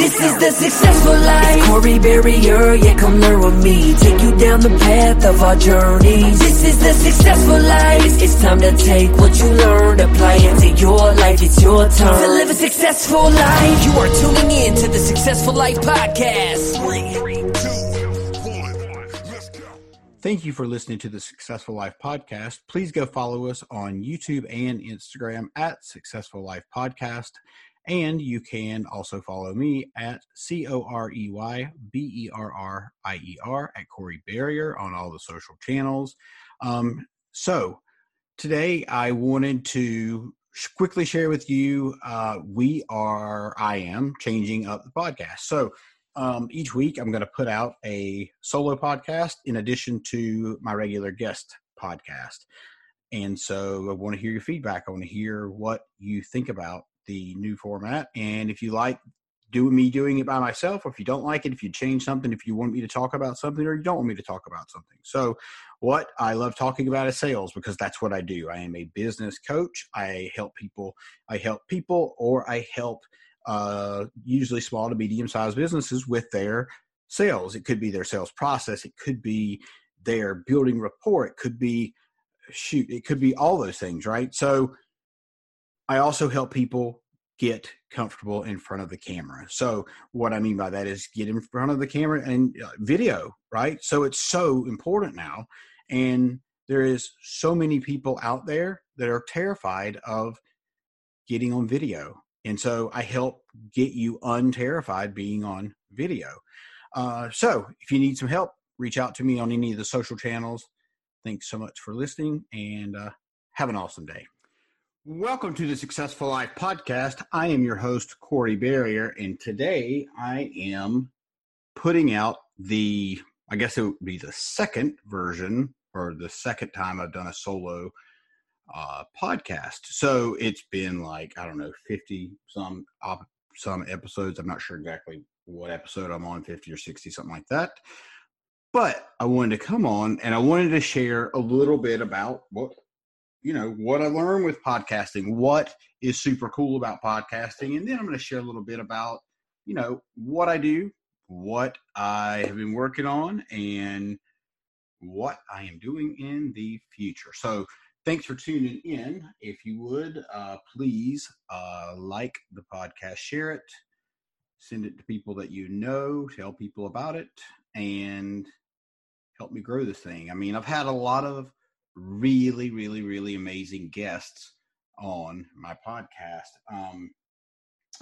This is the successful life. It's Corey Berrier, yeah, come learn with me. Take you down the path of our journeys. This is the successful life. It's time to take what you learned, apply it to your life. It's your turn to live a successful life. You are tuning in to the Successful Life Podcast. Let's go. Thank you for listening to the Successful Life Podcast. Please go follow us on YouTube and Instagram at Successful Life Podcast. And you can also follow me at C O R E Y B E R R I E R at Corey Berrier on all the social channels. Um, so today I wanted to quickly share with you uh, we are, I am changing up the podcast. So um, each week I'm going to put out a solo podcast in addition to my regular guest podcast. And so I want to hear your feedback. I want to hear what you think about the new format. And if you like doing me doing it by myself, or if you don't like it, if you change something, if you want me to talk about something, or you don't want me to talk about something. So, what I love talking about is sales because that's what I do. I am a business coach. I help people. I help people, or I help uh, usually small to medium sized businesses with their sales. It could be their sales process. It could be their building rapport. It could be shoot. It could be all those things, right? So I also help people get comfortable in front of the camera. So what I mean by that is get in front of the camera and uh, video, right? So it's so important now and there is so many people out there that are terrified of getting on video. And so I help get you unterrified being on video. Uh, so if you need some help, reach out to me on any of the social channels. Thanks so much for listening and uh, have an awesome day. Welcome to the Successful Life Podcast. I am your host, Corey Berrier, and today I am putting out the, I guess it would be the second version or the second time I've done a solo uh, podcast. So it's been like, I don't know, 50 some, op- some episodes. I'm not sure exactly what episode I'm on, 50 or 60, something like that. But I wanted to come on and I wanted to share a little bit about what you know what I learned with podcasting, what is super cool about podcasting, and then I'm going to share a little bit about you know what I do, what I have been working on, and what I am doing in the future. So thanks for tuning in. If you would, uh, please uh, like the podcast, share it, send it to people that you know, tell people about it, and help me grow this thing. I mean, I've had a lot of really, really, really amazing guests on my podcast. Um,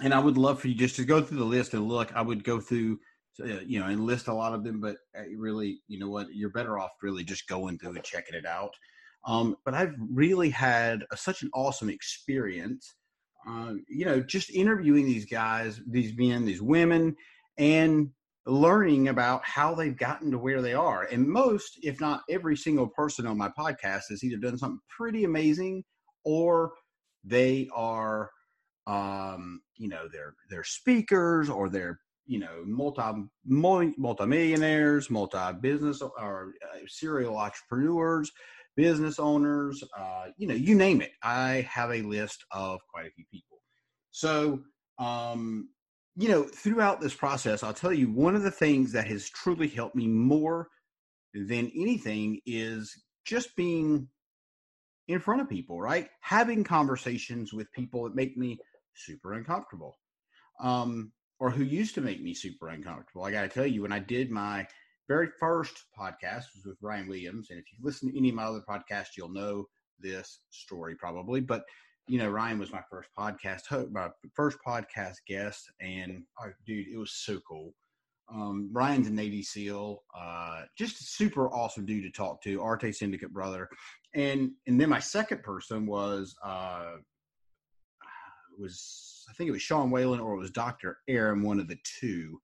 and I would love for you just to go through the list and look. I would go through, uh, you know, and list a lot of them, but uh, really, you know what, you're better off really just going through and checking it out. Um, but I've really had a, such an awesome experience, um, you know, just interviewing these guys, these men, these women, and learning about how they've gotten to where they are. And most, if not every single person on my podcast has either done something pretty amazing or they are um, you know, they're they're speakers or they're you know multi multi millionaires, multi business or uh, serial entrepreneurs, business owners, uh, you know, you name it. I have a list of quite a few people. So, um, you know, throughout this process, I'll tell you one of the things that has truly helped me more than anything is just being in front of people, right? Having conversations with people that make me super uncomfortable. Um, or who used to make me super uncomfortable. I got to tell you, when I did my very first podcast was with Ryan Williams, and if you listen to any of my other podcasts, you'll know this story probably. But you know, Ryan was my first podcast, my first podcast guest, and oh, dude, it was so cool. Um, Ryan's a Navy SEAL, uh, just a super awesome dude to talk to, Arete Syndicate brother, and and then my second person was uh, was I think it was Sean Whalen or it was Dr. Erin, one of the two.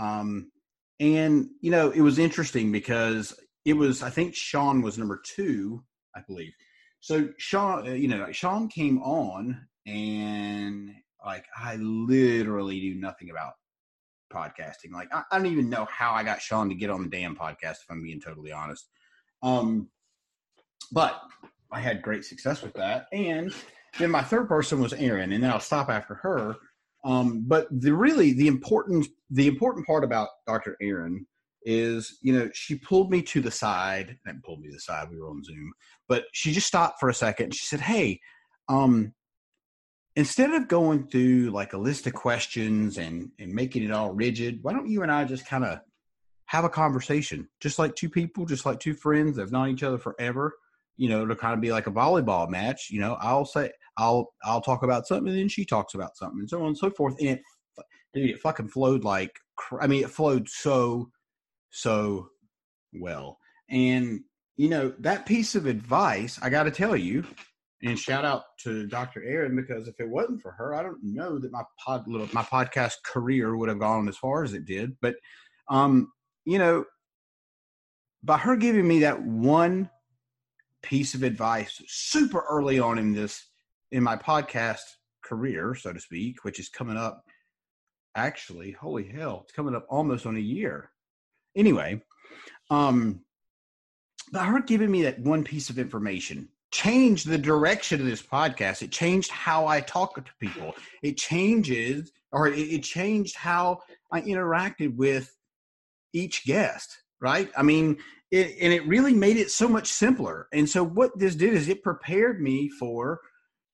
Um, and you know, it was interesting because it was I think Sean was number two, I believe. So Sean, uh, you know, Sean came on and like I literally knew nothing about podcasting. Like I, I don't even know how I got Sean to get on the damn podcast. If I'm being totally honest, um, but I had great success with that. And then my third person was Erin, and then I'll stop after her. Um, but the really the important the important part about Dr. Erin is, you know, she pulled me to the side and pulled me to the side. We were on Zoom, but she just stopped for a second. And she said, "Hey, um, instead of going through like a list of questions and and making it all rigid, why don't you and I just kind of have a conversation, just like two people, just like two friends that have known each other forever." You know, to kind of be like a volleyball match. You know, I'll say I'll I'll talk about something, and then she talks about something, and so on and so forth. And it, dude, it fucking flowed like I mean, it flowed so so well. And you know that piece of advice, I got to tell you, and shout out to Dr. Erin because if it wasn't for her, I don't know that my pod little my podcast career would have gone as far as it did. But um, you know, by her giving me that one piece of advice super early on in this in my podcast career, so to speak, which is coming up actually, holy hell, it's coming up almost on a year. Anyway, um, but her giving me that one piece of information changed the direction of this podcast. It changed how I talk to people. It changes, or it, it changed how I interacted with each guest. Right? I mean, it, and it really made it so much simpler. And so, what this did is it prepared me for,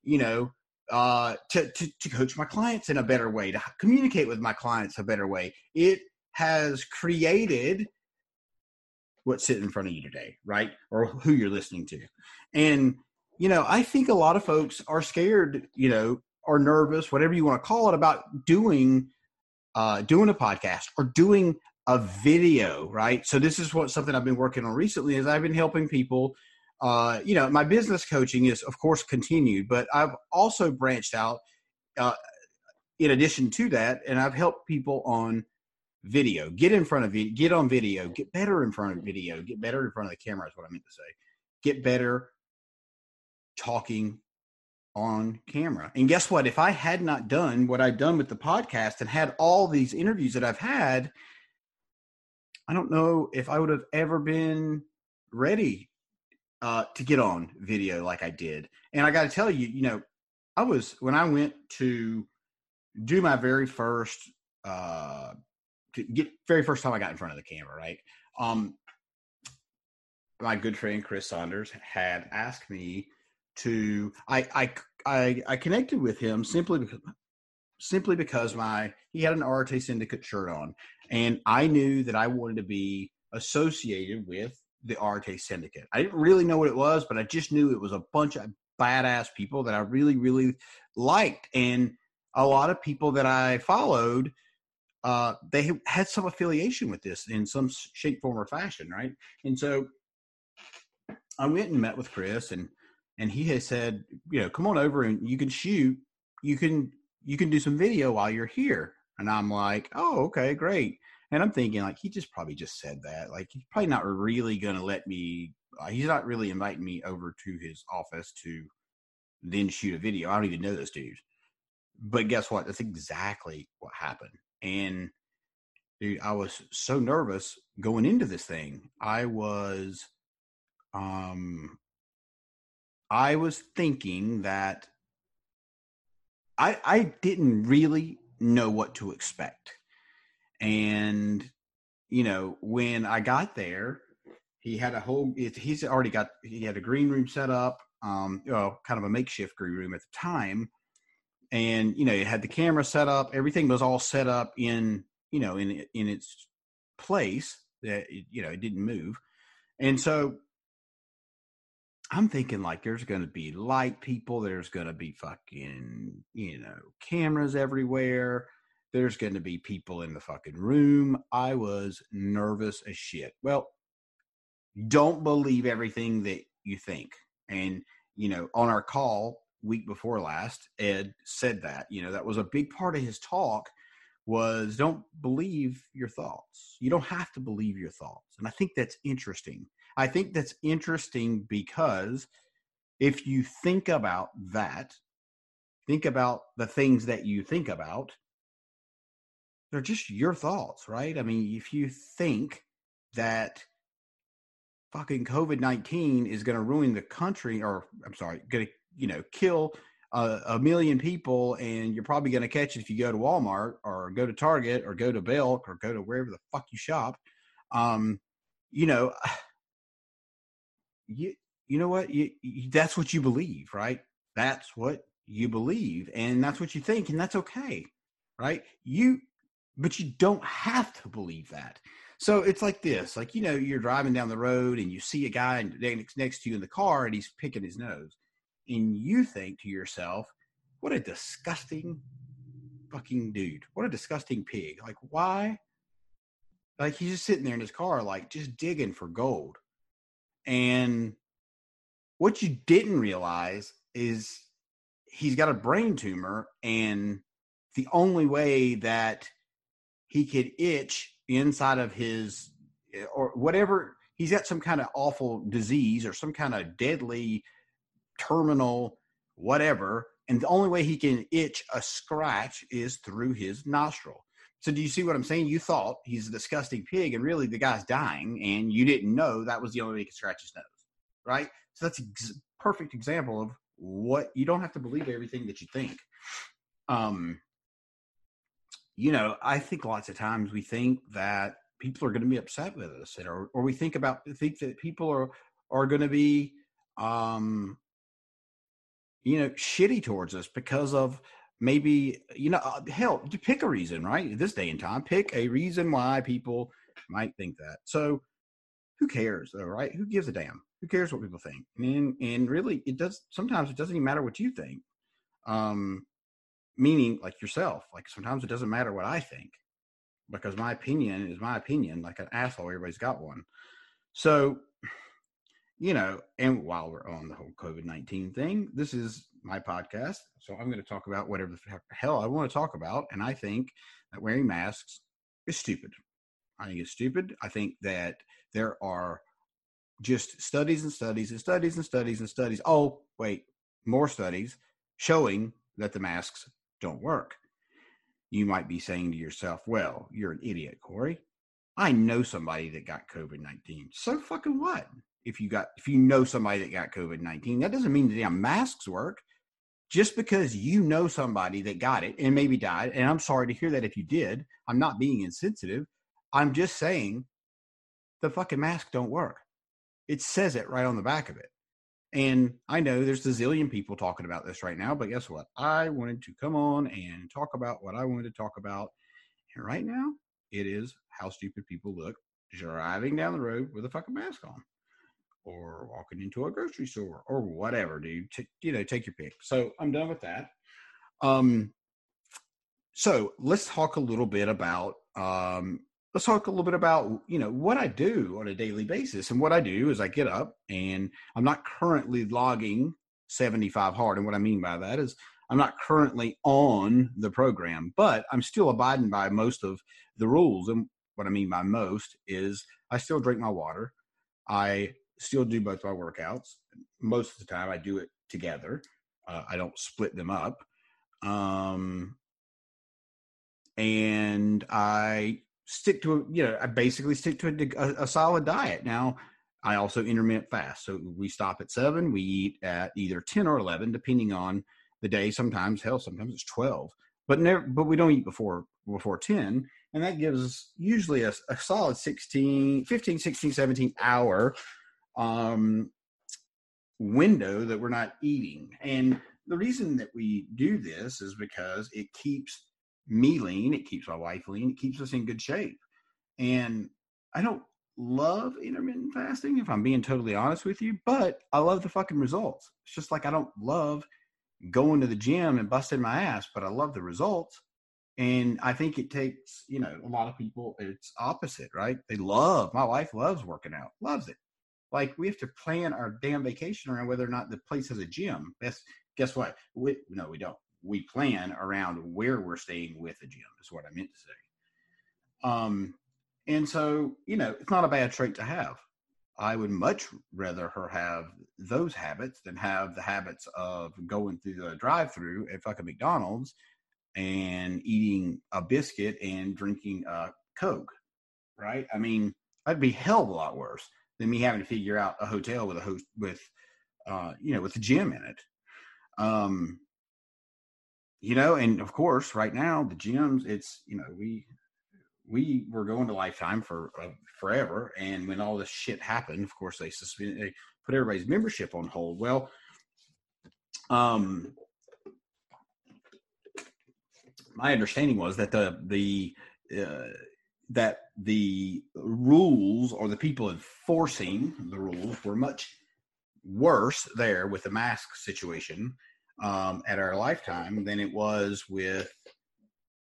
you know, uh, to, to, to coach my clients in a better way, to communicate with my clients a better way. It has created what's sitting in front of you today, right? Or who you're listening to. And, you know, I think a lot of folks are scared, you know, or nervous, whatever you want to call it, about doing uh, doing a podcast or doing a video, right? So this is what something I've been working on recently is I've been helping people uh, you know, my business coaching is, of course, continued, but I've also branched out uh, in addition to that, and I've helped people on video, get in front of you, get on video, get better in front of video, get better in front of the camera is what I meant to say. Get better talking on camera. And guess what? If I had not done what I've done with the podcast and had all these interviews that I've had, I don't know if I would have ever been ready uh, to get on video like I did. And I got to tell you, you know, I was when I went to do my very first uh, get very first time I got in front of the camera, right? Um, my good friend Chris Saunders had asked me to I I I, I connected with him simply because simply because my he had an Arete Syndicate shirt on, and I knew that I wanted to be associated with the Arete Syndicate. I didn't really know what it was, but I just knew it was a bunch of badass people that I really, really liked. And a lot of people that I followed, uh, they had some affiliation with this in some shape, form, or fashion, right? And so I went and met with Chris, and and he has said, you know, come on over and you can shoot, you can you can do some video while you're here. And I'm like, oh, okay, great. And I'm thinking, like, he just probably just said that. Like, he's probably not really going to let me, uh, he's not really inviting me over to his office to then shoot a video. I don't even know this dude. But guess what? That's exactly what happened. And dude, I was so nervous going into this thing. I was, um, I was thinking that I I didn't really know what to expect. And you know, when I got there, he had a whole he's already got he had a green room set up, um, know, kind of a makeshift green room at the time. And you know, it had the camera set up, everything was all set up in, you know, in in its place that it, you know, it didn't move. And so I'm thinking like there's going to be light people, there's going to be fucking, you know, cameras everywhere. There's going to be people in the fucking room. I was nervous as shit. Well, don't believe everything that you think. And, you know, on our call week before last, Ed said that, you know, that was a big part of his talk was don't believe your thoughts. You don't have to believe your thoughts. And I think that's interesting. I think that's interesting because if you think about that, think about the things that you think about, they're just your thoughts, right? I mean, if you think that fucking COVID 19 is going to ruin the country, or I'm sorry, going to, you know, kill a, a million people, and you're probably going to catch it if you go to Walmart or go to Target or go to Belk or go to wherever the fuck you shop. Um, you know, you you know what? You, you, that's what you believe, right? That's what you believe, and that's what you think, and that's okay, right? You, but you don't have to believe that. So it's like this, like you know, you're driving down the road and you see a guy next next to you in the car, and he's picking his nose, and you think to yourself, "What a disgusting fucking dude! What a disgusting pig! Like why?" Like he's just sitting there in his car, like just digging for gold. And what you didn't realize is he's got a brain tumor, and the only way that he could itch inside of his eh, or whatever he's got some kind of awful disease or some kind of deadly terminal whatever and the only way he can itch a scratch is through his nostril. So do you see what i'm saying? You thought he's a disgusting pig and really the guy's dying and you didn't know that was the only way he could scratch his nose right? So that's a ex- perfect example of what you don't have to believe everything that you think. Um you know, I think lots of times we think that people are going to be upset with us, or or we think about think that people are are going to be, um, you know, shitty towards us because of maybe you know, uh, hell, pick a reason, right? This day and time, pick a reason why people might think that. So, who cares, though, right? Who gives a damn? Who cares what people think? And and really, it does. Sometimes it doesn't even matter what you think. Um, meaning like yourself like sometimes it doesn't matter what i think because my opinion is my opinion like an asshole everybody's got one so you know and while we're on the whole covid-19 thing this is my podcast so i'm going to talk about whatever the hell i want to talk about and i think that wearing masks is stupid i think it's stupid i think that there are just studies and studies and studies and studies and studies oh wait more studies showing that the masks don't work. You might be saying to yourself, well, you're an idiot, Corey. I know somebody that got COVID 19. So fucking what? If you got, if you know somebody that got COVID 19, that doesn't mean the damn masks work. Just because you know somebody that got it and maybe died, and I'm sorry to hear that if you did, I'm not being insensitive. I'm just saying the fucking mask don't work. It says it right on the back of it. And I know there's a zillion people talking about this right now, but guess what? I wanted to come on and talk about what I wanted to talk about. And right now, it is how stupid people look driving down the road with a fucking mask on or walking into a grocery store or whatever, dude. T- you know, take your pick. So I'm done with that. Um, so let's talk a little bit about um, let's talk a little bit about you know what I do on a daily basis. And what I do is I get up and I'm not currently logging 75 hard. And what I mean by that is I'm not currently on the program, but I'm still abiding by most of the rules. And what I mean by most is I still drink my water. I still do both my workouts. Most of the time, I do it together. Uh, I don't split them up. Um, and I stick to you know, I basically stick to a, a, solid diet. Now, I also intermittent fast. So we stop at seven, we eat at either 10 or 11, depending on the day. Sometimes, hell, sometimes it's 12, but never, but we don't eat before, before 10. And that gives us usually a, a solid 16, 15, 16, 17 hour, um, window that we're not eating. And the reason that we do this is because it keeps me lean, it keeps my wife lean, it keeps us in good shape. And I don't love intermittent fasting, if I'm being totally honest with you, but I love the fucking results. It's just like I don't love going to the gym and busting my ass, but I love the results. And I think it takes, you know, a lot of people, it's opposite, right? They love, my wife loves working out, loves it. Like we have to plan our damn vacation around whether or not the place has a gym. That's, guess what? We, no, we don't. We plan around where we're staying with a gym, is what I meant to say. Um, and so, you know, it's not a bad trait to have. I would much rather her have those habits than have the habits of going through the drive through at fucking McDonald's and eating a biscuit and drinking a Coke. Right? I mean, that'd be hell of a lot worse than me having to figure out a hotel with a host with uh, you know, with a gym in it. Um you know, and of course, right now the gyms, it's you know, we we were going to Lifetime for uh, forever, and when all this shit happened, of course they suspended, they put everybody's membership on hold. Well, um, my understanding was that the the uh, that the rules or the people enforcing the rules were much worse there with the mask situation um, at our lifetime than it was with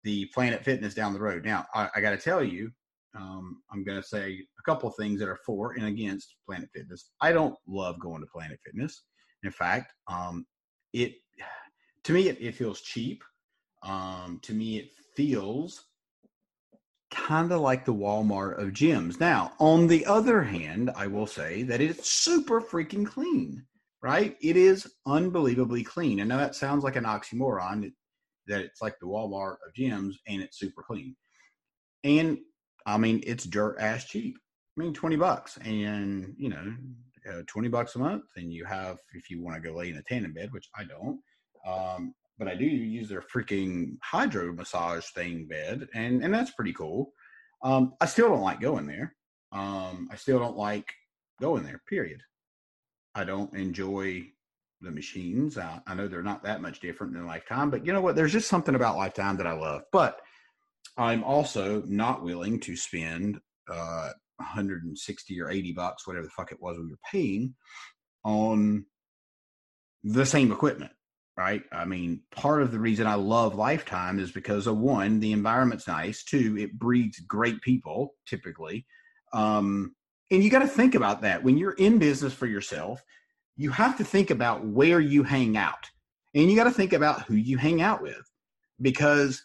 the Planet Fitness down the road. Now, I, I got to tell you, um, I'm going to say a couple of things that are for and against Planet Fitness. I don't love going to Planet Fitness. In fact, um, it to me it, it feels cheap. Um, to me, it feels kind of like the Walmart of gyms. Now, on the other hand, I will say that it's super freaking clean. Right? It is unbelievably clean. I know that sounds like an oxymoron that it's like the Walmart of gyms and it's super clean. And I mean, it's dirt ass cheap. I mean, 20 bucks and, you know, uh, 20 bucks a month. And you have, if you want to go lay in a tanning bed, which I don't, um, but I do use their freaking hydro massage thing bed. And, and that's pretty cool. Um, I still don't like going there. Um, I still don't like going there, period. I don't enjoy the machines. Uh, I know they're not that much different than Lifetime, but you know what? There's just something about Lifetime that I love. But I'm also not willing to spend uh, 160 or 80 bucks, whatever the fuck it was we were paying, on the same equipment. Right? I mean, part of the reason I love Lifetime is because of one, the environment's nice. Two, it breeds great people typically. Um, and you got to think about that when you're in business for yourself you have to think about where you hang out and you got to think about who you hang out with because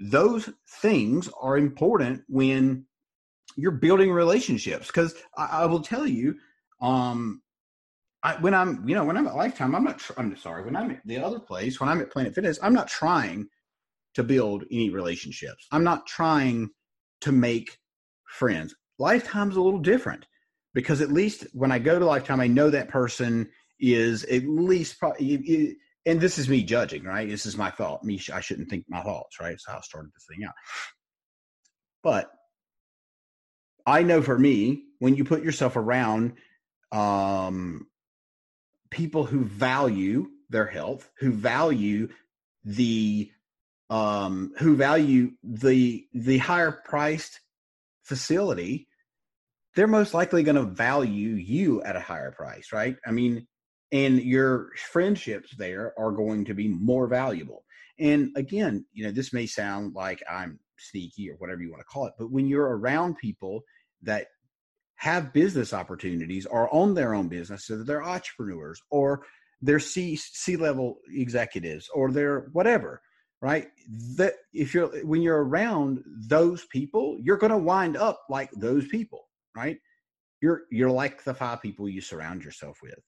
those things are important when you're building relationships because I, I, will tell you um I, when i'm you know when i'm at lifetime i'm not tr- i'm sorry when i'm at the other place when i'm at planet fitness i'm not trying to build any relationships i'm not trying to make friends lifetime's a little different because at least when I go to Lifetime, I know that person is at least probably. And this is me judging, right? This is my thought. Me, I shouldn't think my thoughts, right? That's how I started this thing out. But I know for me, when you put yourself around um, people who value their health, who value the um, who value the the higher priced facility they're most likely going to value you at a higher price, right? I mean, and your friendships there are going to be more valuable. And again, you know, this may sound like I'm sneaky or whatever you want to call it, but when you're around people that have business opportunities or own their own business, so that they're entrepreneurs or they're C C level executives or they're whatever, right? That if you're when you're around those people, you're going to wind up like those people right? You're you're like the five people you surround yourself with.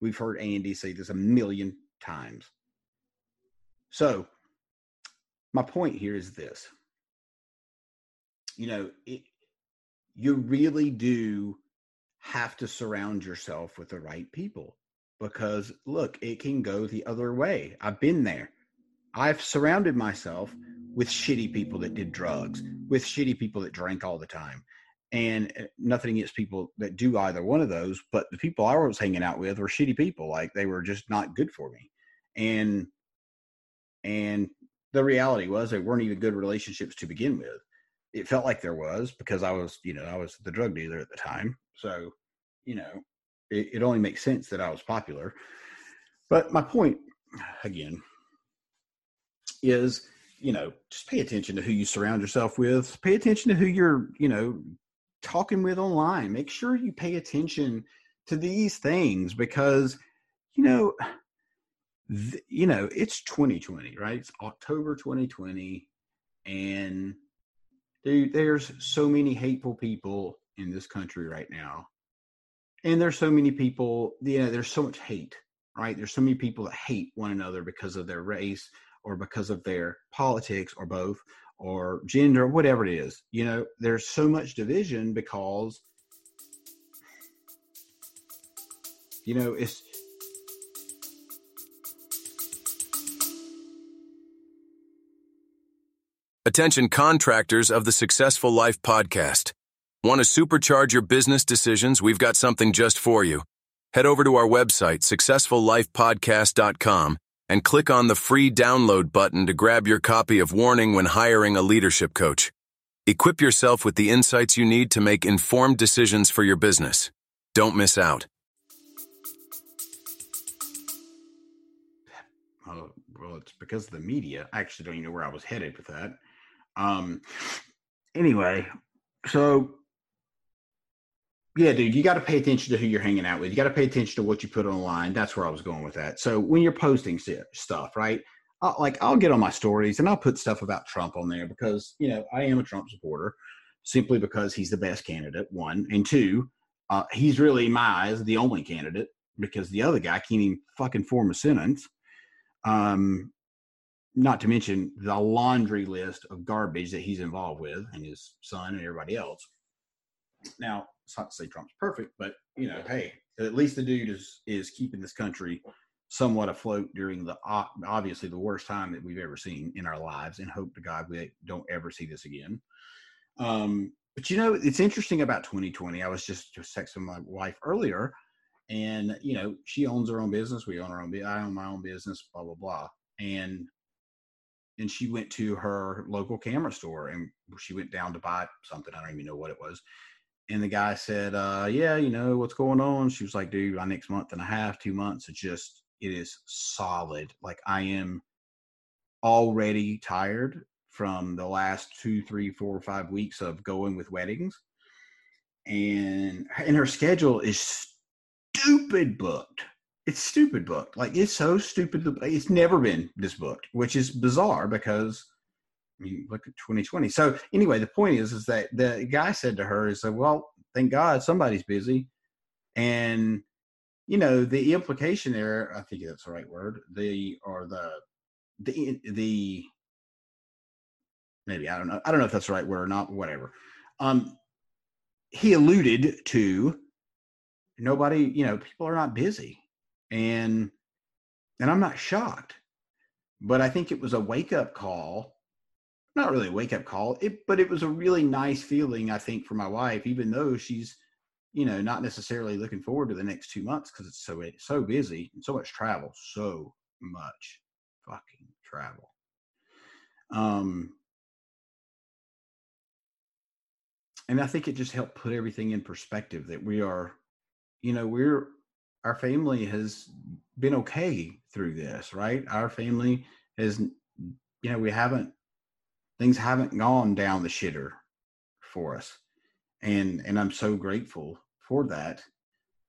We've heard Andy say this a million times. So, my point here is this. You know, it, you really do have to surround yourself with the right people because look, it can go the other way. I've been there. I've surrounded myself with shitty people that did drugs, with shitty people that drank all the time. And uh, nothing against people that do either one of those, but the people I was hanging out with were shitty people. Like they were just not good for me. And and the reality was they weren't even good relationships to begin with. It felt like there was because I was, you know, I was the drug dealer at the time. So, you know, it, it only makes sense that I was popular. But my point, again, is you know just pay attention to who you surround yourself with. Pay attention to who you're, you know, talking with online. Make sure you pay attention to these things because, you know, th- you know it's 2020, right? It's October 2020, and dude, there's so many hateful people in this country right now. And there's so many people you know there's so much hate right? There's so many people that hate one another because of their race or because of their politics or both or gender whatever it is you know? There's so much division because you know it's Attention contractors of the Successful Life podcast. Want to supercharge your business decisions? We've got something just for you. Head over to our website, successfullifepodcast.com, and click on the free download button to grab your copy of Warning when hiring a leadership coach. Equip yourself with the insights you need to make informed decisions for your business. Don't miss out. well it's because of the media i actually don't even know where i was headed with that um anyway so yeah dude you got to pay attention to who you're hanging out with. You got to pay attention to what you put online. That's where i was going with that. So when you're posting stuff right I'll, like i'll get on my stories and i'll put stuff about trump on there because you know i am a trump supporter simply because he's the best candidate one and two uh, he's really in my eyes the only candidate because the other guy can't even fucking form a sentence. Um, not to mention the laundry list of garbage that he's involved with and his son and everybody else. Now, it's not to say Trump's perfect, but you know, hey, at least the dude is is keeping this country somewhat afloat during the obviously the worst time that we've ever seen in our lives, and hope to God we don't ever see this again. Um, but you know, it's interesting about 2020. I was just just texting my wife earlier, and you know, she owns her own business. We own our own. I own my own business. Blah blah blah. And and she went to her local camera store and she went down to buy something. I don't even know what it was. And the guy said, uh, yeah, you know, what's going on? She was like, dude, my next month and a half, two months, it's just, it is solid. Like I am already tired from the last two, three, four, five weeks of going with weddings. And and her schedule is stupid booked. It's stupid booked. Like it's so stupid. It's never been this booked, which is bizarre because mean, look at 2020. So anyway, the point is, is that the guy said to her, "He said, well, thank God somebody's busy," and you know the implication there. I think that's the right word. The or the the the maybe I don't know. I don't know if that's the right word or not. Whatever. Um, he alluded to nobody. You know, people are not busy, and and I'm not shocked. But I think it was a wake up call not really a wake up call it but it was a really nice feeling i think for my wife even though she's you know not necessarily looking forward to the next two months because it's so so busy and so much travel so much fucking travel um and i think it just helped put everything in perspective that we are you know we're our family has been okay through this right? Our family has you know we haven't things haven't gone down the shitter for us. And and i'm so grateful for that.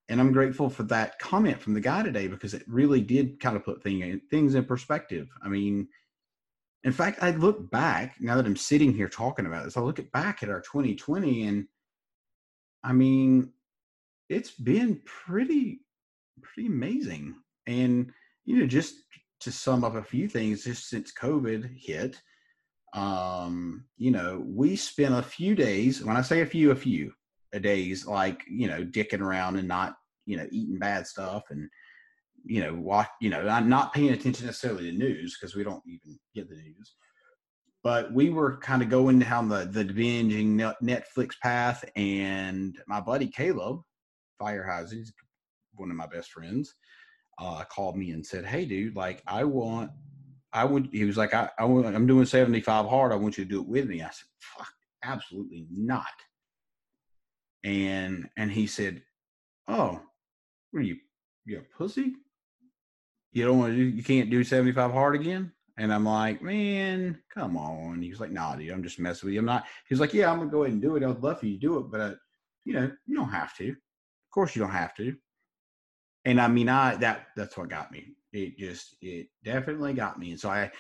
And i'm grateful for that comment from the guy today because it really did kind of put thing, things in perspective. I mean in fact i look back now that i'm sitting here talking about this i look at back at our 2020 and i mean it's been pretty pretty amazing and you know just to sum up a few things just since covid hit um, you know, we spent a few days, when I say a few, a few, a days, like you know, dicking around and not you know eating bad stuff and you know watch you know I'm not paying attention necessarily to news because we don't even get the news. But we were kind of going down the the binging Net- Netflix path, and my buddy Caleb Firehouse, he's one of my best friends, uh, called me and said, "Hey, dude, like I want." I would. He was like, I, I, want- I'm doing 75 hard. I want you to do it with me. I said, fuck, absolutely not. And and he said, oh, what are you? You a pussy? You don't want to? You can't do 75 hard again? And I'm like, man, come on. He was like, nah, dude, I'm just messing with you. I'm not. He's like, yeah, I'm gonna go ahead and do it. I'd love for you to do it, but uh, you know, you don't have to. Of course, you don't have to. And I mean, I that that's what got me. It just it definitely got me. And so I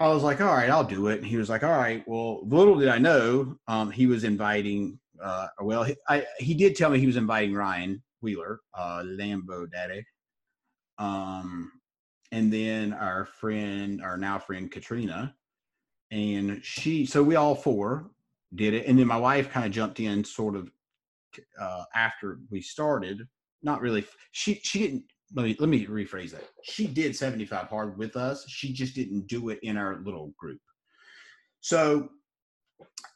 I was like, all right, I'll do it. And he was like, all right. Well, little did I know, um, he was inviting. Uh, well, he, I, he did tell me he was inviting Ryan Wheeler, uh, Lambo Daddy, um, and then our friend, our now friend Katrina, and she. So we all four did it, and then my wife kind of jumped in, sort of uh, after we started. Not really. She she didn't let me let me rephrase that. She did 75 hard with us. She just didn't do it in our little group. So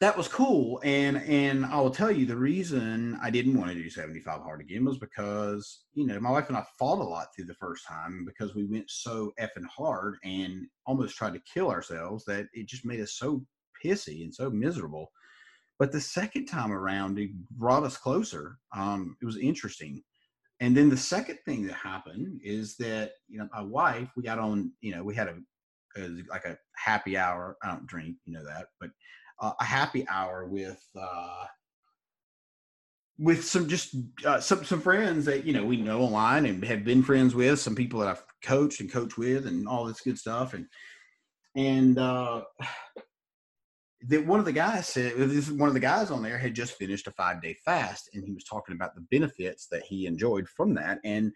that was cool. And and I will tell you the reason I didn't want to do 75 hard again was because, you know, my wife and I fought a lot through the first time because we went so effing hard and almost tried to kill ourselves that it just made us so pissy and so miserable. But the second time around, it brought us closer. Um, it was interesting and then the second thing that happened is that you know my wife we got on you know we had a, a like a happy hour i don't drink you know that but uh, a happy hour with uh with some just uh, some some friends that you know we know online and have been friends with some people that i've coached and coached with and all this good stuff and and uh that one of the guys said this is one of the guys on there had just finished a five day fast and he was talking about the benefits that he enjoyed from that and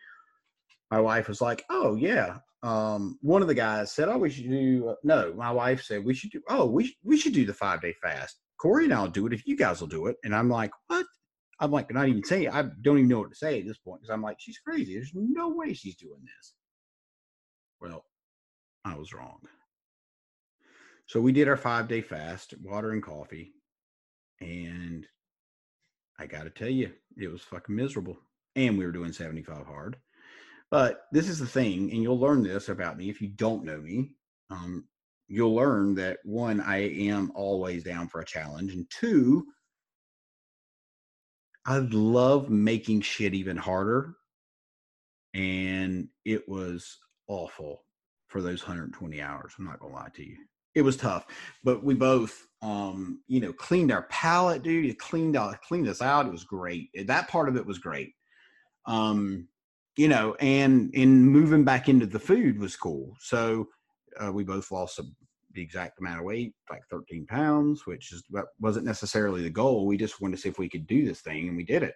my wife was like oh yeah. Um, one of the guys said oh we should do uh, no my wife said we should do oh we, sh- we should do the five day fast. Corey and i'll do it if you guys will do it. And i'm like what? I'm like not even saying i don't even know what to say at this point because i'm like she's crazy. There's no way she's doing this. Well i was wrong so we did our five day fast, water and coffee. And I got to tell you, it was fucking miserable. And we were doing 75 hard. But this is the thing, and you'll learn this about me if you don't know me. Um, you'll learn that one, I am always down for a challenge. And two, I love making shit even harder. And it was awful for those 120 hours. I'm not going to lie to you it was tough but we both um you know cleaned our palate dude. It cleaned out cleaned us out. It was great. That part of it was great. Um you know and in moving back into the food was cool. So uh, we both lost a, the exact amount of weight like 13 pounds which is wasn't necessarily the goal. We just wanted to see if we could do this thing and we did it.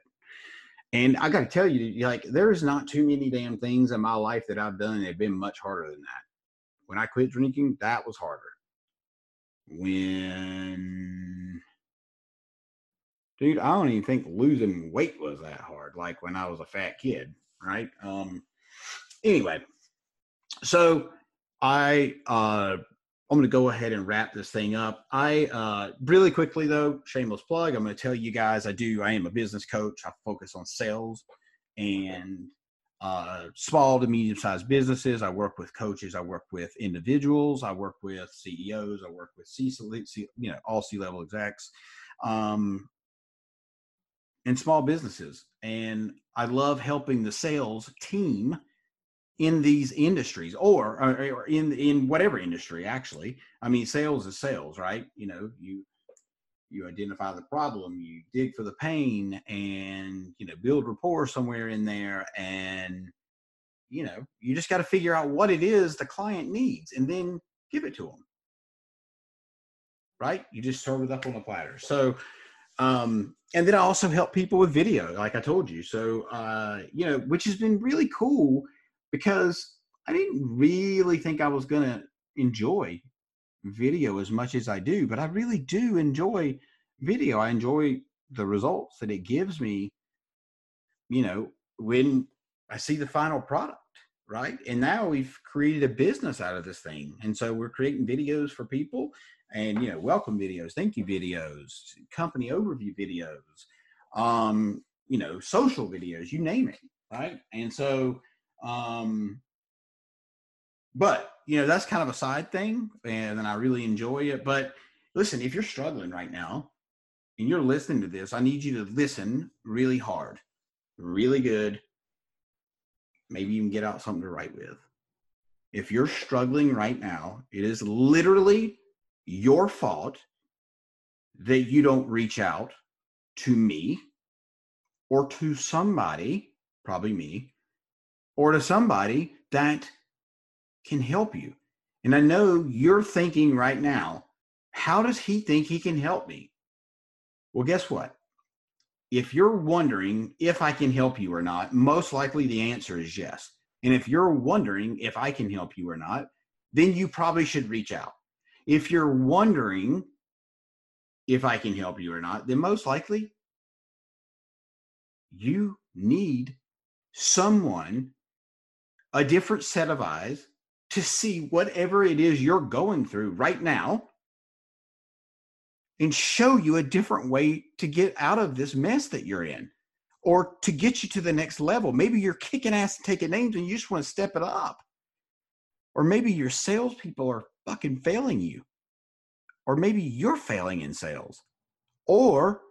And i got to tell you like there's not too many damn things in my life that i've done that have been much harder than that. When i quit drinking that was harder when dude i don't even think losing weight was that hard like when i was a fat kid right? Um anyway so i uh i'm to go ahead and wrap this thing up. I uh really quickly though shameless plug i'm to tell you guys i do i am a business coach. I focus on sales and uh, small to medium sized businesses. I work with coaches. I work with individuals. I work with CEOs. I work with C, you know, all C level execs, um, and small businesses. And I love helping the sales team in these industries or or in in whatever industry actually i mean sales is sales right you know you you identify the problem you dig for the pain and you know build rapport somewhere in there and you know you just got to figure out what it is the client needs and then give it to them right? You just serve it up on a platter. So um and then i also help people with video like i told you. So uh you know which has been really cool because i didn't really think i was gonna enjoy video as much as I do, but I really do enjoy video. I enjoy the results that it gives me, you know, when I see the final product, right? And now we've created a business out of this thing. And so we're creating videos for people and, you know, welcome videos, thank you videos, company overview videos, um, you know, social videos, you name it, right? And so, um, but you know, that's kind of a side thing, and I really enjoy it. But listen, if you're struggling right now and you're listening to this, I need you to listen really hard, really good. Maybe even get out something to write with. If you're struggling right now, it is literally your fault that you don't reach out to me or to somebody, probably me, or to somebody that can help you. And I know you're thinking right now, how does he think he can help me? Well, guess what? If you're wondering if I can help you or not, most likely the answer is yes. And if you're wondering if I can help you or not, then you probably should reach out. If you're wondering if I can help you or not, then most likely you need someone, a different set of eyes to see whatever it is you're going through right now and show you a different way to get out of this mess that you're in or to get you to the next level. Maybe you're kicking ass and taking names and you just want to step it up. Or maybe your salespeople are fucking failing you. Or maybe you're failing in sales. Or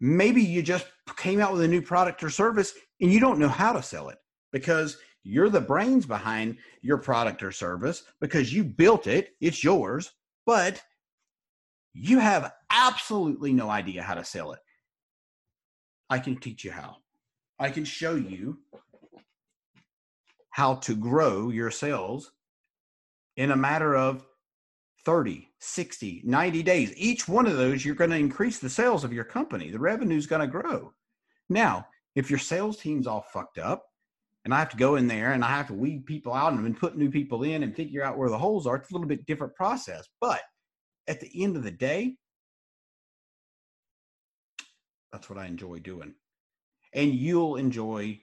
maybe you just came out with a new product or service and you don't know how to sell it because you're the brains behind your product or service because you built it, it's yours, but you have absolutely no idea how to sell it. I can teach you how. I can show you how to grow your sales in a matter of 30, 60, 90 days. Each one of those, you're going to increase the sales of your company. The revenue is going to grow. Now, if your sales team's all fucked up, and I have to go in there and I have to weed people out and put new people in and figure out where the holes are. It's a little bit different process. But at the end of the day, that's what I enjoy doing. And you'll enjoy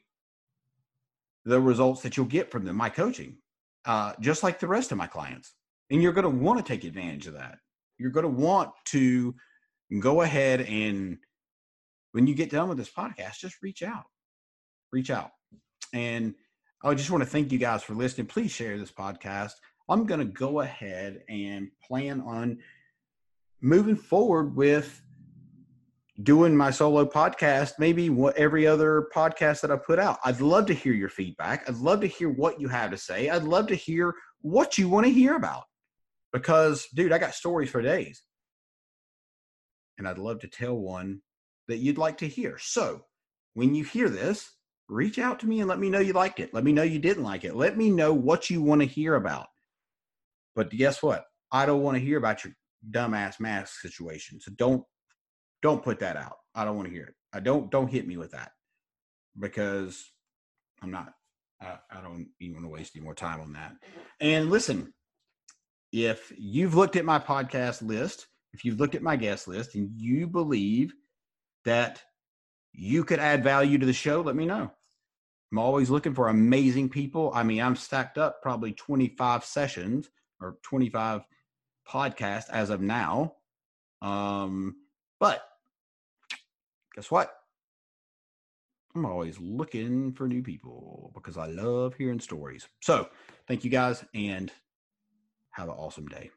the results that you'll get from them, my coaching, uh, just like the rest of my clients. And you're going to want to take advantage of that. You're going to want to go ahead and when you get done with this podcast, just reach out. Reach out and I just want to thank you guys for listening. Please share this podcast. I'm going to go ahead and plan on moving forward with doing my solo podcast, maybe every other podcast that I put out. I'd love to hear your feedback. I'd love to hear what you have to say. I'd love to hear what you want to hear about because, dude, I got stories for days. And I'd love to tell one that you'd like to hear. So when you hear this, reach out to me and let me know you liked it. Let me know you didn't like it. Let me know what you want to hear about. But guess what? I don't want to hear about your dumbass mask situation. So don't don't put that out. I don't want to hear it. I don't don't hit me with that because I'm not. I, I don't even want to waste any more time on that. And listen, if you've looked at my podcast list, if you've looked at my guest list, and you believe that you could add value to the show, let me know. I'm always looking for amazing people. I mean, I'm stacked up probably 25 sessions or 25 podcasts as of now. Um, but guess what? I'm always looking for new people because I love hearing stories. So, thank you guys and have an awesome day.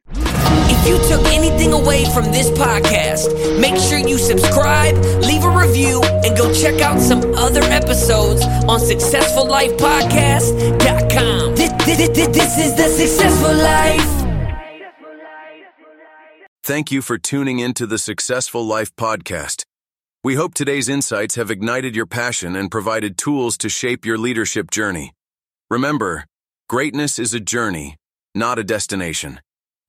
If you took anything away from this podcast, make sure you subscribe, leave a review, and go check out some other episodes on successfullifepodcast.com. This, this, this, this is the Successful Life. Thank you for tuning into the Successful Life Podcast. We hope today's insights have ignited your passion and provided tools to shape your leadership journey. Remember, greatness is a journey, not a destination.